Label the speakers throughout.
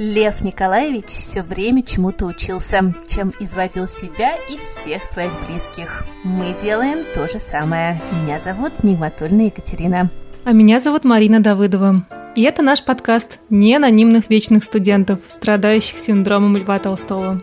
Speaker 1: Лев Николаевич все время чему-то учился, чем изводил себя и всех своих близких. Мы делаем то же самое. Меня зовут Нигматульна Екатерина.
Speaker 2: А меня зовут Марина Давыдова. И это наш подкаст «Не анонимных вечных студентов, страдающих синдромом Льва Толстого».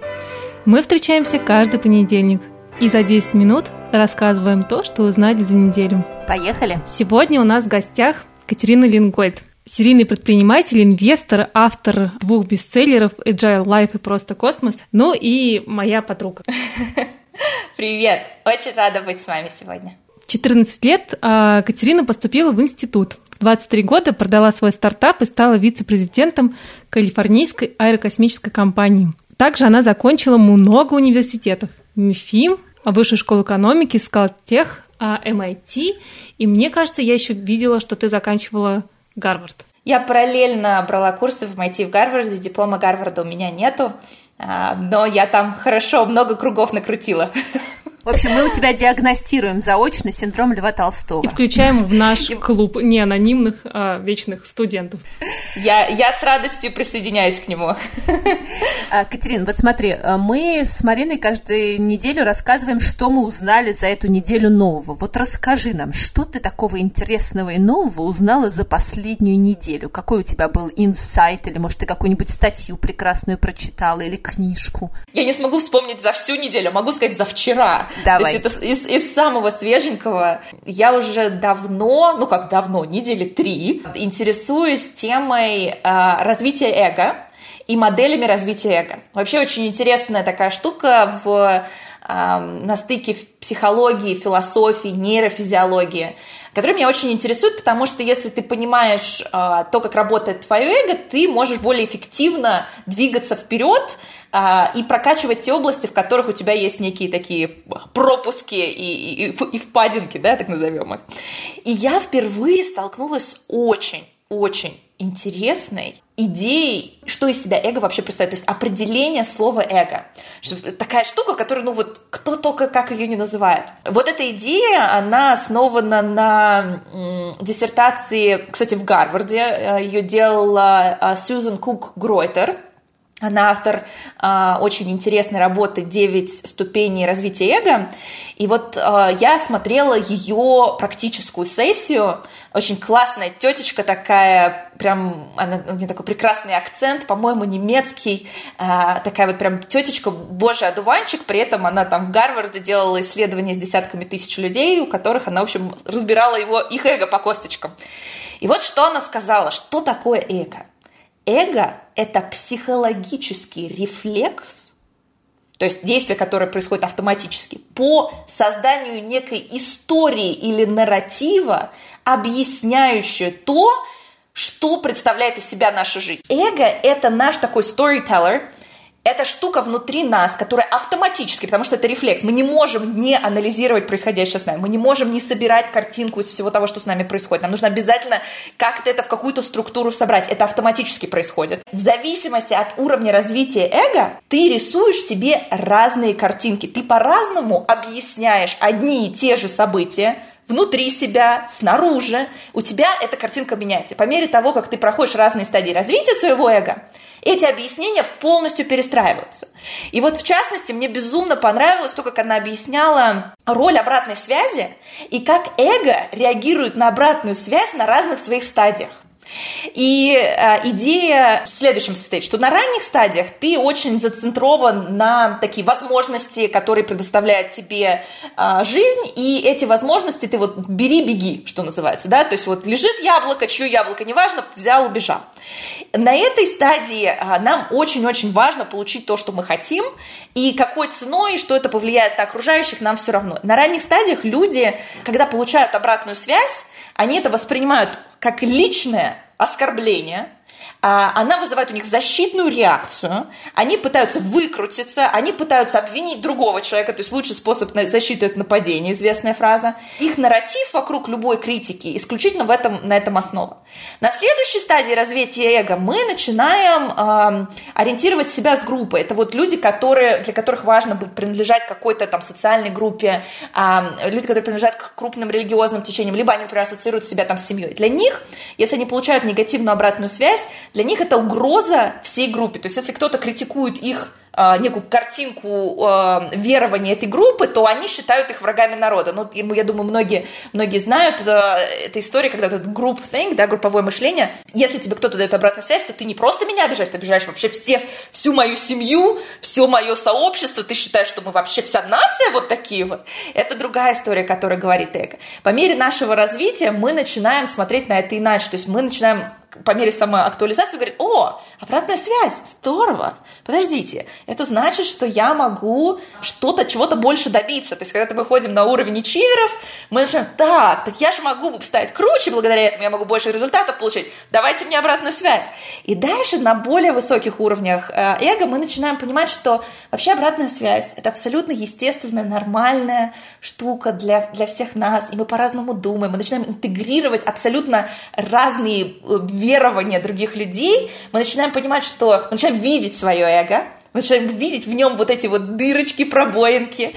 Speaker 2: Мы встречаемся каждый понедельник и за 10 минут рассказываем то, что узнали за неделю.
Speaker 1: Поехали!
Speaker 2: Сегодня у нас в гостях Катерина Лингойд, серийный предприниматель, инвестор, автор двух бестселлеров «Agile Life» и «Просто космос», ну и моя подруга.
Speaker 3: Привет! Очень рада быть с вами сегодня.
Speaker 2: 14 лет а, Катерина поступила в институт. В 23 года продала свой стартап и стала вице-президентом Калифорнийской аэрокосмической компании. Также она закончила много университетов. МИФИМ, Высшую школу экономики, Скалтех, MIT. И мне кажется, я еще видела, что ты заканчивала Гарвард.
Speaker 3: Я параллельно брала курсы в MIT в Гарварде, диплома Гарварда у меня нету, а, но я там хорошо много кругов накрутила.
Speaker 1: В общем, мы у тебя диагностируем заочно синдром Льва Толстого.
Speaker 2: И включаем в наш клуб не анонимных, а вечных студентов.
Speaker 3: Я, я с радостью присоединяюсь к нему.
Speaker 1: А, Катерина, вот смотри, а, мы с Мариной каждую неделю рассказываем, что мы узнали за эту неделю нового. Вот расскажи нам, что ты такого интересного и нового узнала за последнюю неделю? Какой у тебя был инсайт, или, может, ты какую-нибудь статью прекрасную прочитала, или книжку?
Speaker 3: Я не смогу вспомнить за всю неделю, могу сказать за вчера.
Speaker 1: Давай.
Speaker 3: То есть это из, из самого свеженького. Я уже давно, ну как давно, недели три, интересуюсь темой э, развития эго и моделями развития эго. Вообще очень интересная такая штука в на стыке психологии, философии, нейрофизиологии, которая меня очень интересует, потому что если ты понимаешь а, то, как работает твое эго, ты можешь более эффективно двигаться вперед а, и прокачивать те области, в которых у тебя есть некие такие пропуски и, и, и впадинки, да, так назовем их. И я впервые столкнулась очень, очень интересной идеей, что из себя эго вообще представляет, то есть определение слова эго. Такая штука, которую, ну вот, кто только как ее не называет. Вот эта идея, она основана на диссертации, кстати, в Гарварде, э, ее делала э, Сьюзен Кук Гройтер, она автор э, очень интересной работы «9 ступеней развития эго». И вот э, я смотрела ее практическую сессию. Очень классная тетечка такая, прям, она, у нее такой прекрасный акцент, по-моему, немецкий. Э, такая вот прям тетечка, божий одуванчик. При этом она там в Гарварде делала исследования с десятками тысяч людей, у которых она, в общем, разбирала его, их эго по косточкам. И вот что она сказала, что такое эго – Эго – это психологический рефлекс, то есть действие, которое происходит автоматически, по созданию некой истории или нарратива, объясняющее то, что представляет из себя наша жизнь. Эго – это наш такой storyteller – это штука внутри нас, которая автоматически, потому что это рефлекс, мы не можем не анализировать происходящее с нами, мы не можем не собирать картинку из всего того, что с нами происходит. Нам нужно обязательно как-то это в какую-то структуру собрать. Это автоматически происходит. В зависимости от уровня развития эго, ты рисуешь себе разные картинки. Ты по-разному объясняешь одни и те же события, внутри себя, снаружи, у тебя эта картинка меняется. По мере того, как ты проходишь разные стадии развития своего эго, эти объяснения полностью перестраиваются. И вот в частности мне безумно понравилось то, как она объясняла роль обратной связи и как эго реагирует на обратную связь на разных своих стадиях. И э, идея в следующем состоит, что на ранних стадиях ты очень зацентрован на такие возможности, которые предоставляет тебе э, жизнь, и эти возможности ты вот бери, беги, что называется, да, то есть вот лежит яблоко, чье яблоко, неважно, взял, убежал. На этой стадии э, нам очень-очень важно получить то, что мы хотим, и какой ценой, и что это повлияет на окружающих, нам все равно. На ранних стадиях люди, когда получают обратную связь, они это воспринимают как личное оскорбление, она вызывает у них защитную реакцию, они пытаются выкрутиться, они пытаются обвинить другого человека, то есть лучший способ защиты – это нападение, известная фраза. Их нарратив вокруг любой критики исключительно в этом, на этом основа. На следующей стадии развития эго мы начинаем э, ориентировать себя с группой. Это вот люди, которые, для которых важно быть, принадлежать какой-то там социальной группе, э, люди, которые принадлежат к крупным религиозным течениям, либо они, например, ассоциируют себя там с семьей. Для них, если они получают негативную обратную связь, для них это угроза всей группе. То есть если кто-то критикует их э, некую картинку э, верования этой группы, то они считают их врагами народа. Ну, я думаю, многие, многие знают э, эту историю, когда этот group think, да, групповое мышление. Если тебе кто-то дает обратную связь, то ты не просто меня обижаешь, ты обижаешь вообще всех, всю мою семью, все мое сообщество, ты считаешь, что мы вообще вся нация вот такие вот. Это другая история, которая говорит эго. По мере нашего развития мы начинаем смотреть на это иначе, то есть мы начинаем по мере самоактуализации говорит, о, обратная связь, здорово, подождите, это значит, что я могу что-то, чего-то больше добиться. То есть, когда мы выходим на уровень ачиверов, мы начинаем, так, так я же могу стать круче, благодаря этому я могу больше результатов получить, давайте мне обратную связь. И дальше на более высоких уровнях э, эго мы начинаем понимать, что вообще обратная связь – это абсолютно естественная, нормальная штука для, для всех нас, и мы по-разному думаем, мы начинаем интегрировать абсолютно разные э, верования других людей, мы начинаем понимать, что мы начинаем видеть свое эго, мы начинаем видеть в нем вот эти вот дырочки, пробоинки.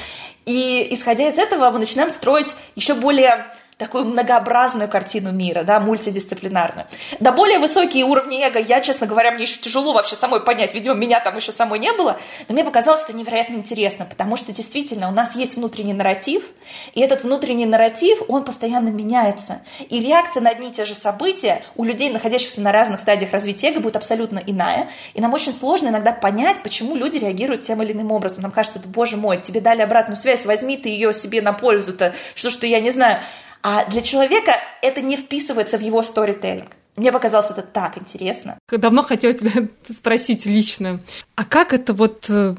Speaker 3: И исходя из этого мы начинаем строить еще более такую многообразную картину мира, да, мультидисциплинарную. На более высокие уровни эго я, честно говоря, мне еще тяжело вообще самой понять, видимо, меня там еще самой не было, но мне показалось это невероятно интересно, потому что действительно у нас есть внутренний нарратив, и этот внутренний нарратив, он постоянно меняется, и реакция на одни и те же события у людей, находящихся на разных стадиях развития эго, будет абсолютно иная, и нам очень сложно иногда понять, почему люди реагируют тем или иным образом. Нам кажется, боже мой, тебе дали обратную связь, возьми ты ее себе на пользу-то, что, что я не знаю. А для человека это не вписывается в его сторителлинг. Мне показалось это так интересно.
Speaker 2: Давно хотела тебя спросить лично, а как это вот э,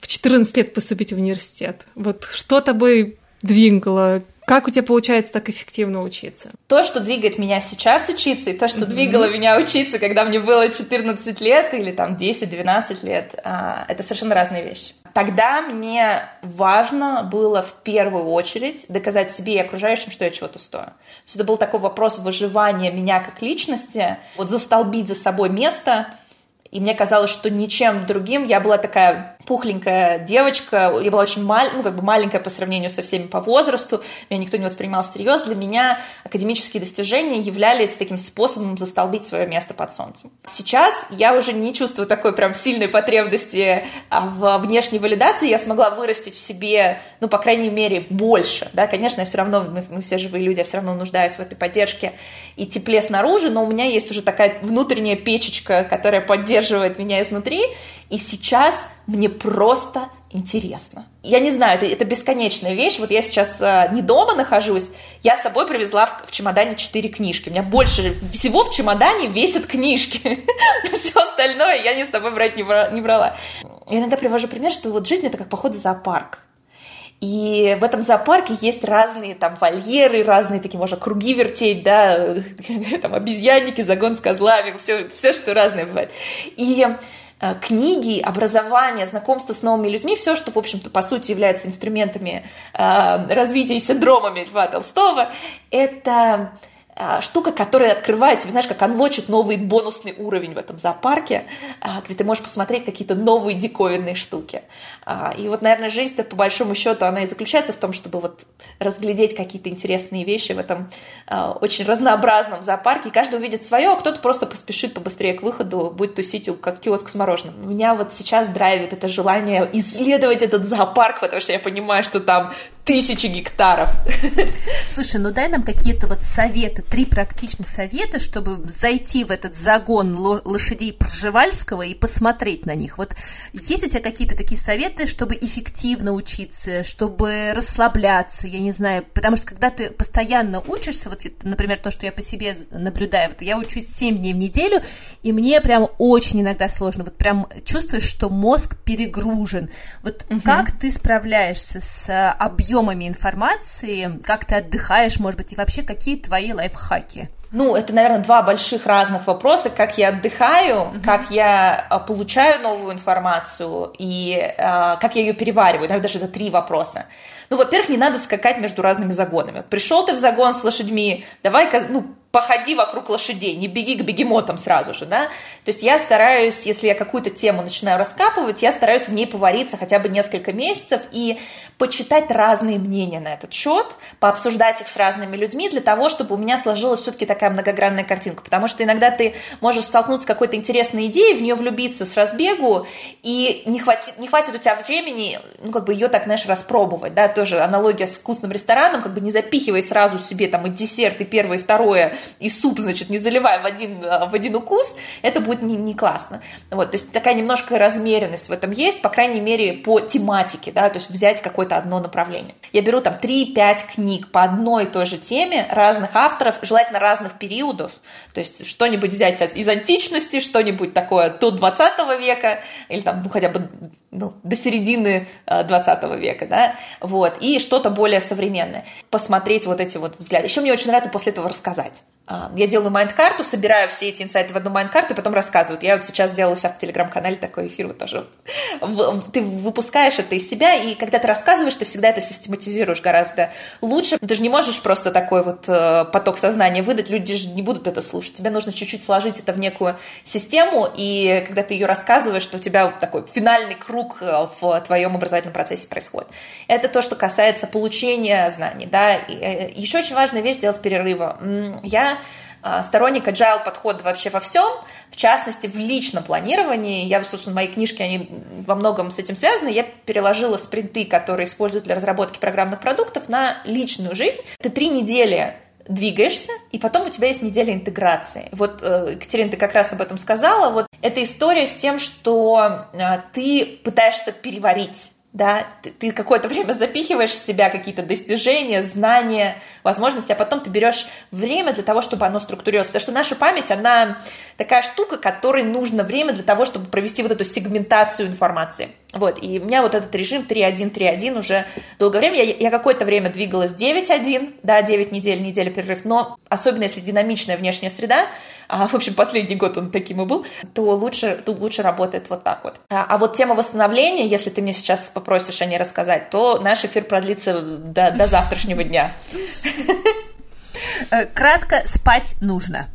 Speaker 2: в 14 лет поступить в университет? Вот что тобой двигало? Как у тебя получается так эффективно учиться?
Speaker 3: То, что двигает меня сейчас учиться, и то, что mm-hmm. двигало меня учиться, когда мне было 14 лет или там 10-12 лет, а, это совершенно разные вещи. Тогда мне важно было в первую очередь доказать себе и окружающим, что я чего-то стою. То есть это был такой вопрос выживания меня как личности, вот застолбить за собой место, и мне казалось, что ничем другим я была такая пухленькая девочка, я была очень мал, ну, как бы маленькая по сравнению со всеми по возрасту, меня никто не воспринимал всерьез. Для меня академические достижения являлись таким способом застолбить свое место под солнцем. Сейчас я уже не чувствую такой прям сильной потребности а, в внешней валидации, я смогла вырастить в себе, ну, по крайней мере, больше, да, конечно, я все равно, мы, мы все живые люди, я все равно нуждаюсь в этой поддержке и тепле снаружи, но у меня есть уже такая внутренняя печечка, которая поддерживает меня изнутри, и сейчас мне просто интересно. Я не знаю, это, это бесконечная вещь. Вот я сейчас э, не дома нахожусь, я с собой привезла в, в чемодане четыре книжки. У меня больше всего в чемодане весят книжки. Все остальное я не с тобой брать не, бра, не брала. Я иногда привожу пример, что вот жизнь это как поход в зоопарк. И в этом зоопарке есть разные там вольеры, разные такие, можно круги вертеть, да, там обезьянники, загон с козлами, все, все что разное бывает. И Э, книги, образование, знакомство с новыми людьми, все, что, в общем-то, по сути является инструментами э, развития и синдромами Льва Толстого, это штука, которая открывает тебе, знаешь, как анлочит новый бонусный уровень в этом зоопарке, а, где ты можешь посмотреть какие-то новые диковинные штуки. А, и вот, наверное, жизнь-то по большому счету, она и заключается в том, чтобы вот разглядеть какие-то интересные вещи в этом очень разнообразном зоопарке. И каждый увидит свое, а кто-то просто поспешит побыстрее к выходу, будет тусить как киоск с мороженым. Меня вот сейчас драйвит это желание исследовать этот зоопарк, потому что я понимаю, что там тысячи гектаров.
Speaker 1: Слушай, ну дай нам какие-то вот советы, три практичных совета, чтобы зайти в этот загон лошадей Пржевальского и посмотреть на них. Вот есть у тебя какие-то такие советы, чтобы эффективно учиться, чтобы расслабляться, я не знаю, потому что когда ты постоянно учишься, вот, например, то, что я по себе наблюдаю, вот я учусь 7 дней в неделю, и мне прям очень иногда сложно, вот прям чувствуешь, что мозг перегружен. Вот угу. как ты справляешься с объемом объемами информации, как ты отдыхаешь, может быть, и вообще какие твои лайфхаки?
Speaker 3: Ну, это, наверное, два больших разных вопроса, как я отдыхаю, uh-huh. как я а, получаю новую информацию и э, как я ее перевариваю. Наверное, даже это три вопроса. Ну, во-первых, не надо скакать между разными загонами. Пришел ты в загон с лошадьми, давай-ка, ну, походи вокруг лошадей, не беги к бегемотам сразу же, да. То есть я стараюсь, если я какую-то тему начинаю раскапывать, я стараюсь в ней повариться хотя бы несколько месяцев и почитать разные мнения на этот счет, пообсуждать их с разными людьми для того, чтобы у меня сложилась все-таки такая многогранная картинка. Потому что иногда ты можешь столкнуться с какой-то интересной идеей, в нее влюбиться с разбегу, и не хватит, не хватит у тебя времени, ну, как бы ее так, знаешь, распробовать, да, тоже аналогия с вкусным рестораном, как бы не запихивай сразу себе там и десерт, и первое, и второе, и суп, значит, не заливая в один, в один укус, это будет не, не классно. Вот, то есть такая немножко размеренность в этом есть, по крайней мере, по тематике, да, то есть взять какое-то одно направление. Я беру там 3-5 книг по одной и той же теме разных авторов, желательно разных периодов, то есть что-нибудь взять из античности, что-нибудь такое до 20 века, или там, ну, хотя бы ну, до середины 20 э, века, да, вот, и что-то более современное. Посмотреть вот эти вот взгляды. Еще мне очень нравится после этого рассказать. А, я делаю майнд-карту, собираю все эти инсайты в одну майнд-карту и потом рассказываю. Я вот сейчас делаю себя в телеграм-канале такой эфир вот тоже. Ты выпускаешь это из себя, и когда ты рассказываешь, ты всегда это систематизируешь гораздо лучше. Ты же не можешь просто такой вот э, поток сознания выдать, люди же не будут это слушать. Тебе нужно чуть-чуть сложить это в некую систему, и когда ты ее рассказываешь, то у тебя вот такой финальный круг э, в твоем образовательном процессе происходит. Это то, что касается получения знаний, да. Э, Еще очень важная вещь делать перерывы. Я а, сторонник agile подхода вообще во всем, в частности, в личном планировании. Я, собственно, мои книжки, они во многом с этим связаны. Я переложила спринты, которые используют для разработки программных продуктов, на личную жизнь. Ты три недели двигаешься, и потом у тебя есть неделя интеграции. Вот, э, Екатерина, ты как раз об этом сказала. Вот эта история с тем, что э, ты пытаешься переварить да, ты, какое-то время запихиваешь в себя какие-то достижения, знания, возможности, а потом ты берешь время для того, чтобы оно структурировалось, потому что наша память, она такая штука, которой нужно время для того, чтобы провести вот эту сегментацию информации. Вот, и у меня вот этот режим 3.1, 3.1 уже долгое время, я, я какое-то время двигалась 9.1, да, 9 недель, неделя перерыв, но особенно если динамичная внешняя среда, а, в общем, последний год он таким и был, то лучше, то лучше работает вот так вот. А, а вот тема восстановления, если ты мне сейчас попросишь о ней рассказать, то наш эфир продлится до, до завтрашнего дня.
Speaker 1: Э, кратко, спать нужно.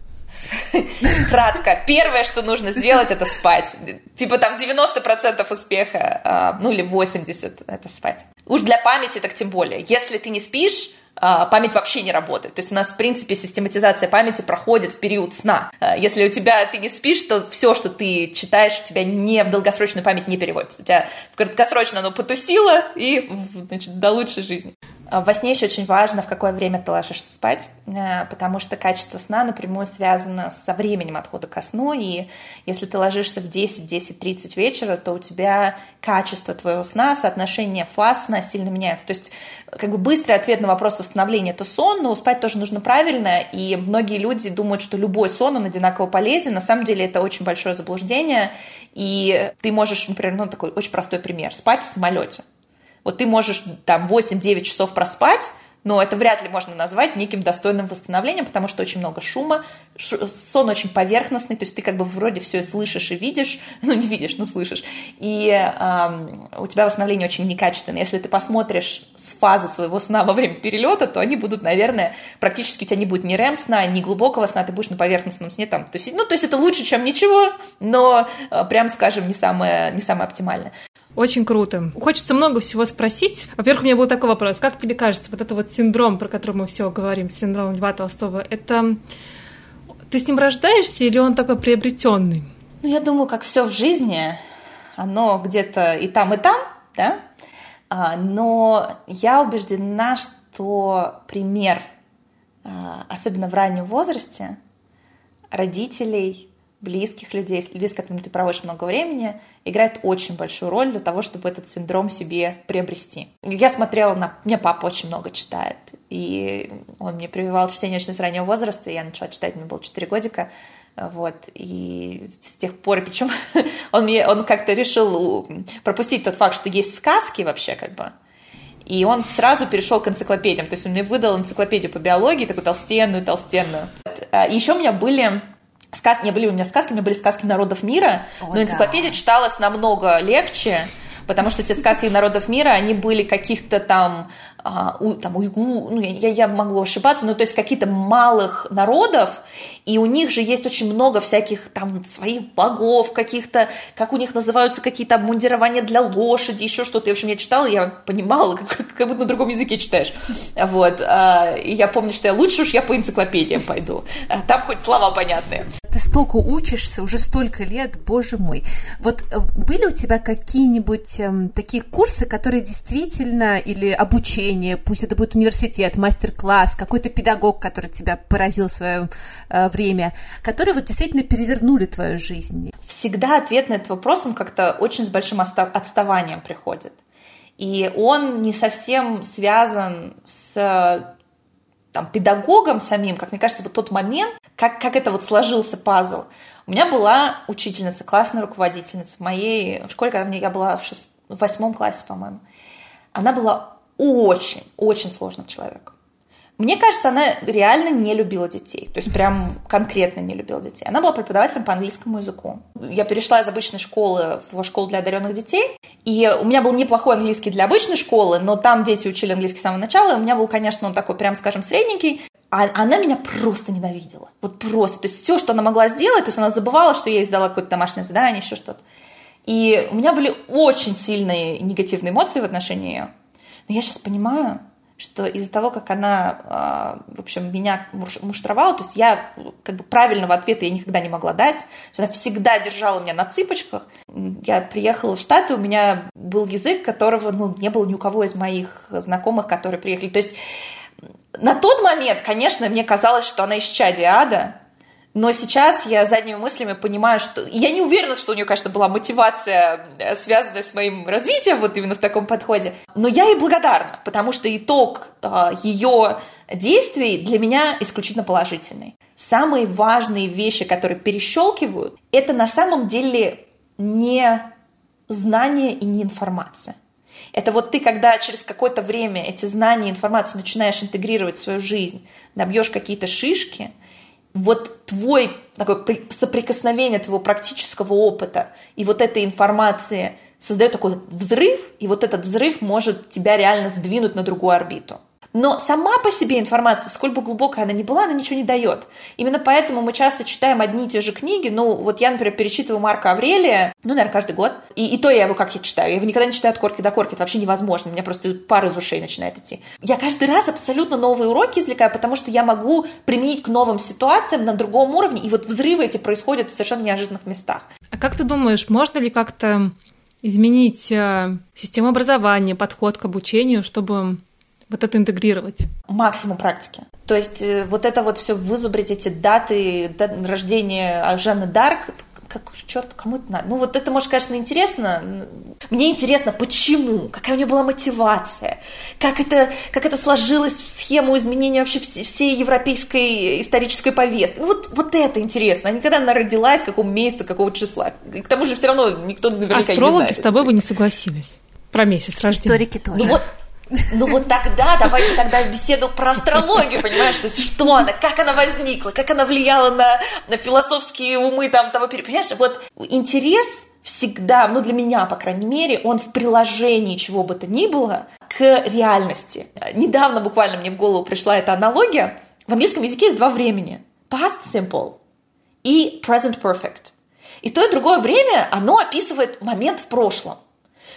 Speaker 3: Кратко. Первое, что нужно сделать, это спать. Типа там 90% успеха, а, ну или 80% это спать. Уж для памяти так тем более. Если ты не спишь, а, память вообще не работает. То есть у нас, в принципе, систематизация памяти проходит в период сна. А, если у тебя ты не спишь, то все, что ты читаешь, у тебя не в долгосрочную память не переводится. У тебя в краткосрочно оно потусило и значит, до лучшей жизни. А во сне еще очень важно, в какое время ты ложишься спать, э, потому что качество сна напрямую связано со временем отхода ко сну, и если ты ложишься в 10, 10, 30 вечера, то у тебя качество твоего сна, соотношение фаз сна сильно меняется. То есть как бы быстрый ответ на вопрос восстановления – это сон, но спать тоже нужно правильно, и многие люди думают, что любой сон, он одинаково полезен. На самом деле это очень большое заблуждение, и ты можешь, например, ну такой очень простой пример – спать в самолете. Вот ты можешь там 8-9 часов проспать, но это вряд ли можно назвать неким достойным восстановлением, потому что очень много шума, сон очень поверхностный, то есть ты как бы вроде все слышишь и видишь, ну не видишь, но слышишь, и эм, у тебя восстановление очень некачественное. Если ты посмотришь с фазы своего сна во время перелета, то они будут, наверное, практически у тебя не будет ни REM сна, ни глубокого сна, ты будешь на поверхностном сне там. То есть, ну, то есть это лучше, чем ничего, но, э, прям скажем, не самое, не самое оптимальное.
Speaker 2: Очень круто. Хочется много всего спросить. Во-первых, у меня был такой вопрос. Как тебе кажется, вот это вот синдром, про который мы все говорим, синдром Льва Толстого, это ты с ним рождаешься или он такой приобретенный?
Speaker 3: Ну, я думаю, как все в жизни, оно где-то и там, и там, да? А, но я убеждена, что пример, а, особенно в раннем возрасте, родителей, близких людей, людей, с которыми ты проводишь много времени, играет очень большую роль для того, чтобы этот синдром себе приобрести. Я смотрела на... Мне папа очень много читает, и он мне прививал чтение очень с раннего возраста, я начала читать, мне было 4 годика, вот, и с тех пор, причем он, мне, он как-то решил пропустить тот факт, что есть сказки вообще, как бы, и он сразу перешел к энциклопедиям, то есть он мне выдал энциклопедию по биологии, такую толстенную, толстенную. А, и еще у меня были сказки, не были у меня сказки, у меня были сказки народов мира, О, но энциклопедия да. читалась намного легче, потому что те сказки народов мира, они были каких-то там, а, у, там уйгу, ну, я, я могу ошибаться, но то есть какие-то малых народов, и у них же есть очень много всяких там своих богов, каких-то, как у них называются какие-то обмундирования для лошади, еще что-то. В общем, я читала, я понимала, как, как будто на другом языке читаешь. Вот. А, и я помню, что я лучше уж я по энциклопедиям пойду. А там хоть слова понятные.
Speaker 1: Ты столько учишься, уже столько лет, боже мой. Вот э, были у тебя какие-нибудь эм, такие курсы, которые действительно, или обучение, пусть это будет университет, мастер-класс, какой-то педагог, который тебя поразил в свое э, время, которые вот действительно перевернули твою жизнь?
Speaker 3: Всегда ответ на этот вопрос, он как-то очень с большим отставанием приходит. И он не совсем связан с там, педагогом самим, как мне кажется, вот тот момент, как, как это вот сложился пазл. У меня была учительница, классная руководительница моей школе, когда мне, я была в, шест... в восьмом классе, по-моему. Она была очень, очень сложным человеком. Мне кажется, она реально не любила детей. То есть прям конкретно не любила детей. Она была преподавателем по английскому языку. Я перешла из обычной школы в школу для одаренных детей. И у меня был неплохой английский для обычной школы, но там дети учили английский с самого начала. И у меня был, конечно, он такой, прям скажем, средненький. А она меня просто ненавидела. Вот просто. То есть все, что она могла сделать, то есть она забывала, что я ей сдала какое-то домашнее задание, еще что-то. И у меня были очень сильные негативные эмоции в отношении ее. Но я сейчас понимаю, что из-за того, как она, а, в общем, меня муштровала, то есть я как бы правильного ответа я никогда не могла дать, она всегда держала меня на цыпочках. Я приехала в Штаты, у меня был язык, которого ну, не было ни у кого из моих знакомых, которые приехали. То есть на тот момент, конечно, мне казалось, что она из чади ада, но сейчас я задними мыслями понимаю, что... Я не уверена, что у нее, конечно, была мотивация, э, связанная с моим развитием, вот именно в таком подходе. Но я ей благодарна, потому что итог э, ее действий для меня исключительно положительный. Самые важные вещи, которые перещелкивают, это на самом деле не знание и не информация. Это вот ты, когда через какое-то время эти знания и информацию начинаешь интегрировать в свою жизнь, набьешь какие-то шишки, вот твой такое соприкосновение твоего практического опыта и вот этой информации создает такой взрыв, и вот этот взрыв может тебя реально сдвинуть на другую орбиту. Но сама по себе информация, сколь бы глубокая она ни была, она ничего не дает. Именно поэтому мы часто читаем одни и те же книги. Ну, вот я, например, перечитываю Марка Аврелия, ну, наверное, каждый год. И, и то я его как я читаю. Я его никогда не читаю от корки до корки. Это вообще невозможно. У меня просто пар из ушей начинает идти. Я каждый раз абсолютно новые уроки извлекаю, потому что я могу применить к новым ситуациям на другом уровне. И вот взрывы эти происходят в совершенно неожиданных местах.
Speaker 2: А как ты думаешь, можно ли как-то изменить э, систему образования, подход к обучению, чтобы вот это интегрировать?
Speaker 3: Максимум практики. То есть э, вот это вот все вызубрить, эти даты, рождения Жанны Дарк, как, черт, кому это надо? Ну, вот это, может, конечно, интересно. Мне интересно, почему, какая у нее была мотивация, как это, как это сложилось в схему изменения вообще всей европейской исторической повестки. Ну, вот, вот это интересно, а не когда она родилась, какого месяца, какого числа. И к тому же все равно никто наверняка
Speaker 2: Астрологи
Speaker 3: не знает.
Speaker 2: с тобой бы не согласились про месяц рождения.
Speaker 1: Историки тоже.
Speaker 3: Ну, вот, ну вот тогда, давайте тогда беседу про астрологию, понимаешь, то есть что она, как она возникла, как она влияла на, на философские умы там того, понимаешь, вот интерес всегда, ну для меня, по крайней мере, он в приложении чего бы то ни было к реальности. Недавно буквально мне в голову пришла эта аналогия. В английском языке есть два времени. Past simple и present perfect. И то, и другое время, оно описывает момент в прошлом.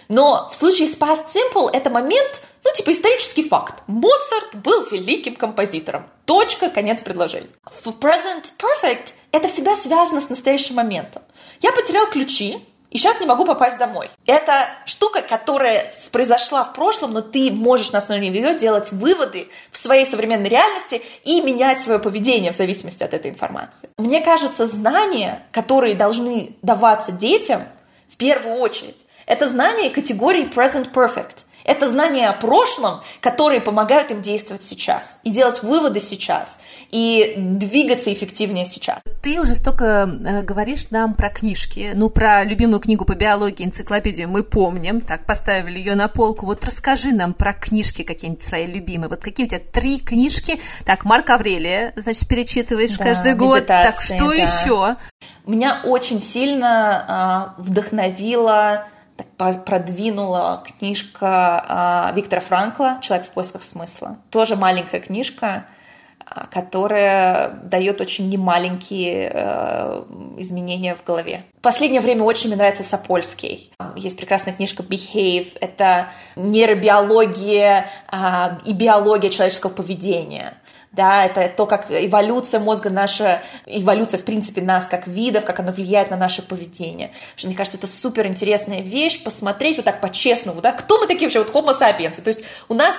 Speaker 3: Но в случае с past simple это момент, ну, типа исторический факт. Моцарт был великим композитором. Точка, конец предложения. В present perfect это всегда связано с настоящим моментом. Я потерял ключи, и сейчас не могу попасть домой. Это штука, которая произошла в прошлом, но ты можешь на основе нее делать выводы в своей современной реальности и менять свое поведение в зависимости от этой информации. Мне кажется, знания, которые должны даваться детям, в первую очередь, это знание категории present perfect. Это знания о прошлом, которые помогают им действовать сейчас и делать выводы сейчас и двигаться эффективнее сейчас.
Speaker 1: Ты уже столько э, говоришь нам про книжки. Ну, про любимую книгу по биологии, энциклопедию мы помним. Так, поставили ее на полку. Вот расскажи нам про книжки какие-нибудь свои любимые. Вот какие у тебя три книжки? Так, Марк Аврелия, значит, перечитываешь да, каждый год. Так, что да. еще?
Speaker 3: Меня очень сильно э, вдохновила продвинула книжка э, Виктора Франкла «Человек в поисках смысла». Тоже маленькая книжка, а, которая дает очень немаленькие э, изменения в голове. В последнее время очень мне нравится Сапольский. Есть прекрасная книжка «Behave». Это нейробиология э, и биология человеческого поведения да, это то, как эволюция мозга наша, эволюция, в принципе, нас как видов, как она влияет на наше поведение. Что, мне кажется, это супер интересная вещь, посмотреть вот так по-честному, да, кто мы такие вообще, вот homo sapiens, то есть у нас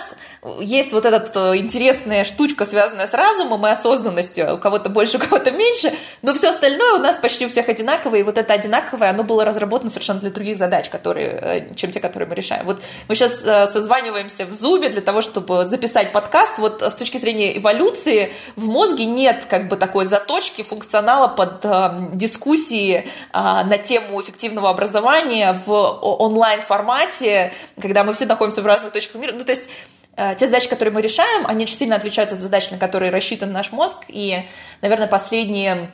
Speaker 3: есть вот эта э, интересная штучка, связанная с разумом и осознанностью, у кого-то больше, у кого-то меньше, но все остальное у нас почти у всех одинаковое, и вот это одинаковое, оно было разработано совершенно для других задач, которые, э, чем те, которые мы решаем. Вот мы сейчас э, созваниваемся в Зубе для того, чтобы записать подкаст, вот с точки зрения эволюции, эволюции в мозге нет как бы такой заточки функционала под э, дискуссии э, на тему эффективного образования в онлайн формате, когда мы все находимся в разных точках мира. Ну, то есть э, те задачи, которые мы решаем, они очень сильно отличаются от задач, на которые рассчитан наш мозг. И, наверное, последние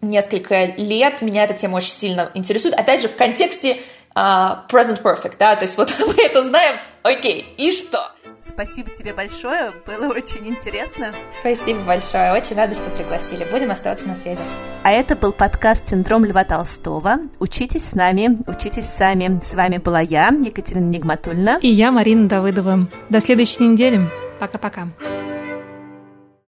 Speaker 3: несколько лет меня эта тема очень сильно интересует. Опять же, в контексте uh, present perfect, да, то есть вот мы это знаем, окей, и что?
Speaker 1: Спасибо тебе большое, было очень интересно.
Speaker 3: Спасибо большое, очень рада, что пригласили. Будем оставаться на связи.
Speaker 1: А это был подкаст «Синдром Льва Толстого». Учитесь с нами, учитесь сами. С вами была я, Екатерина Нигматульна.
Speaker 2: И я, Марина Давыдова. До следующей недели. Пока-пока.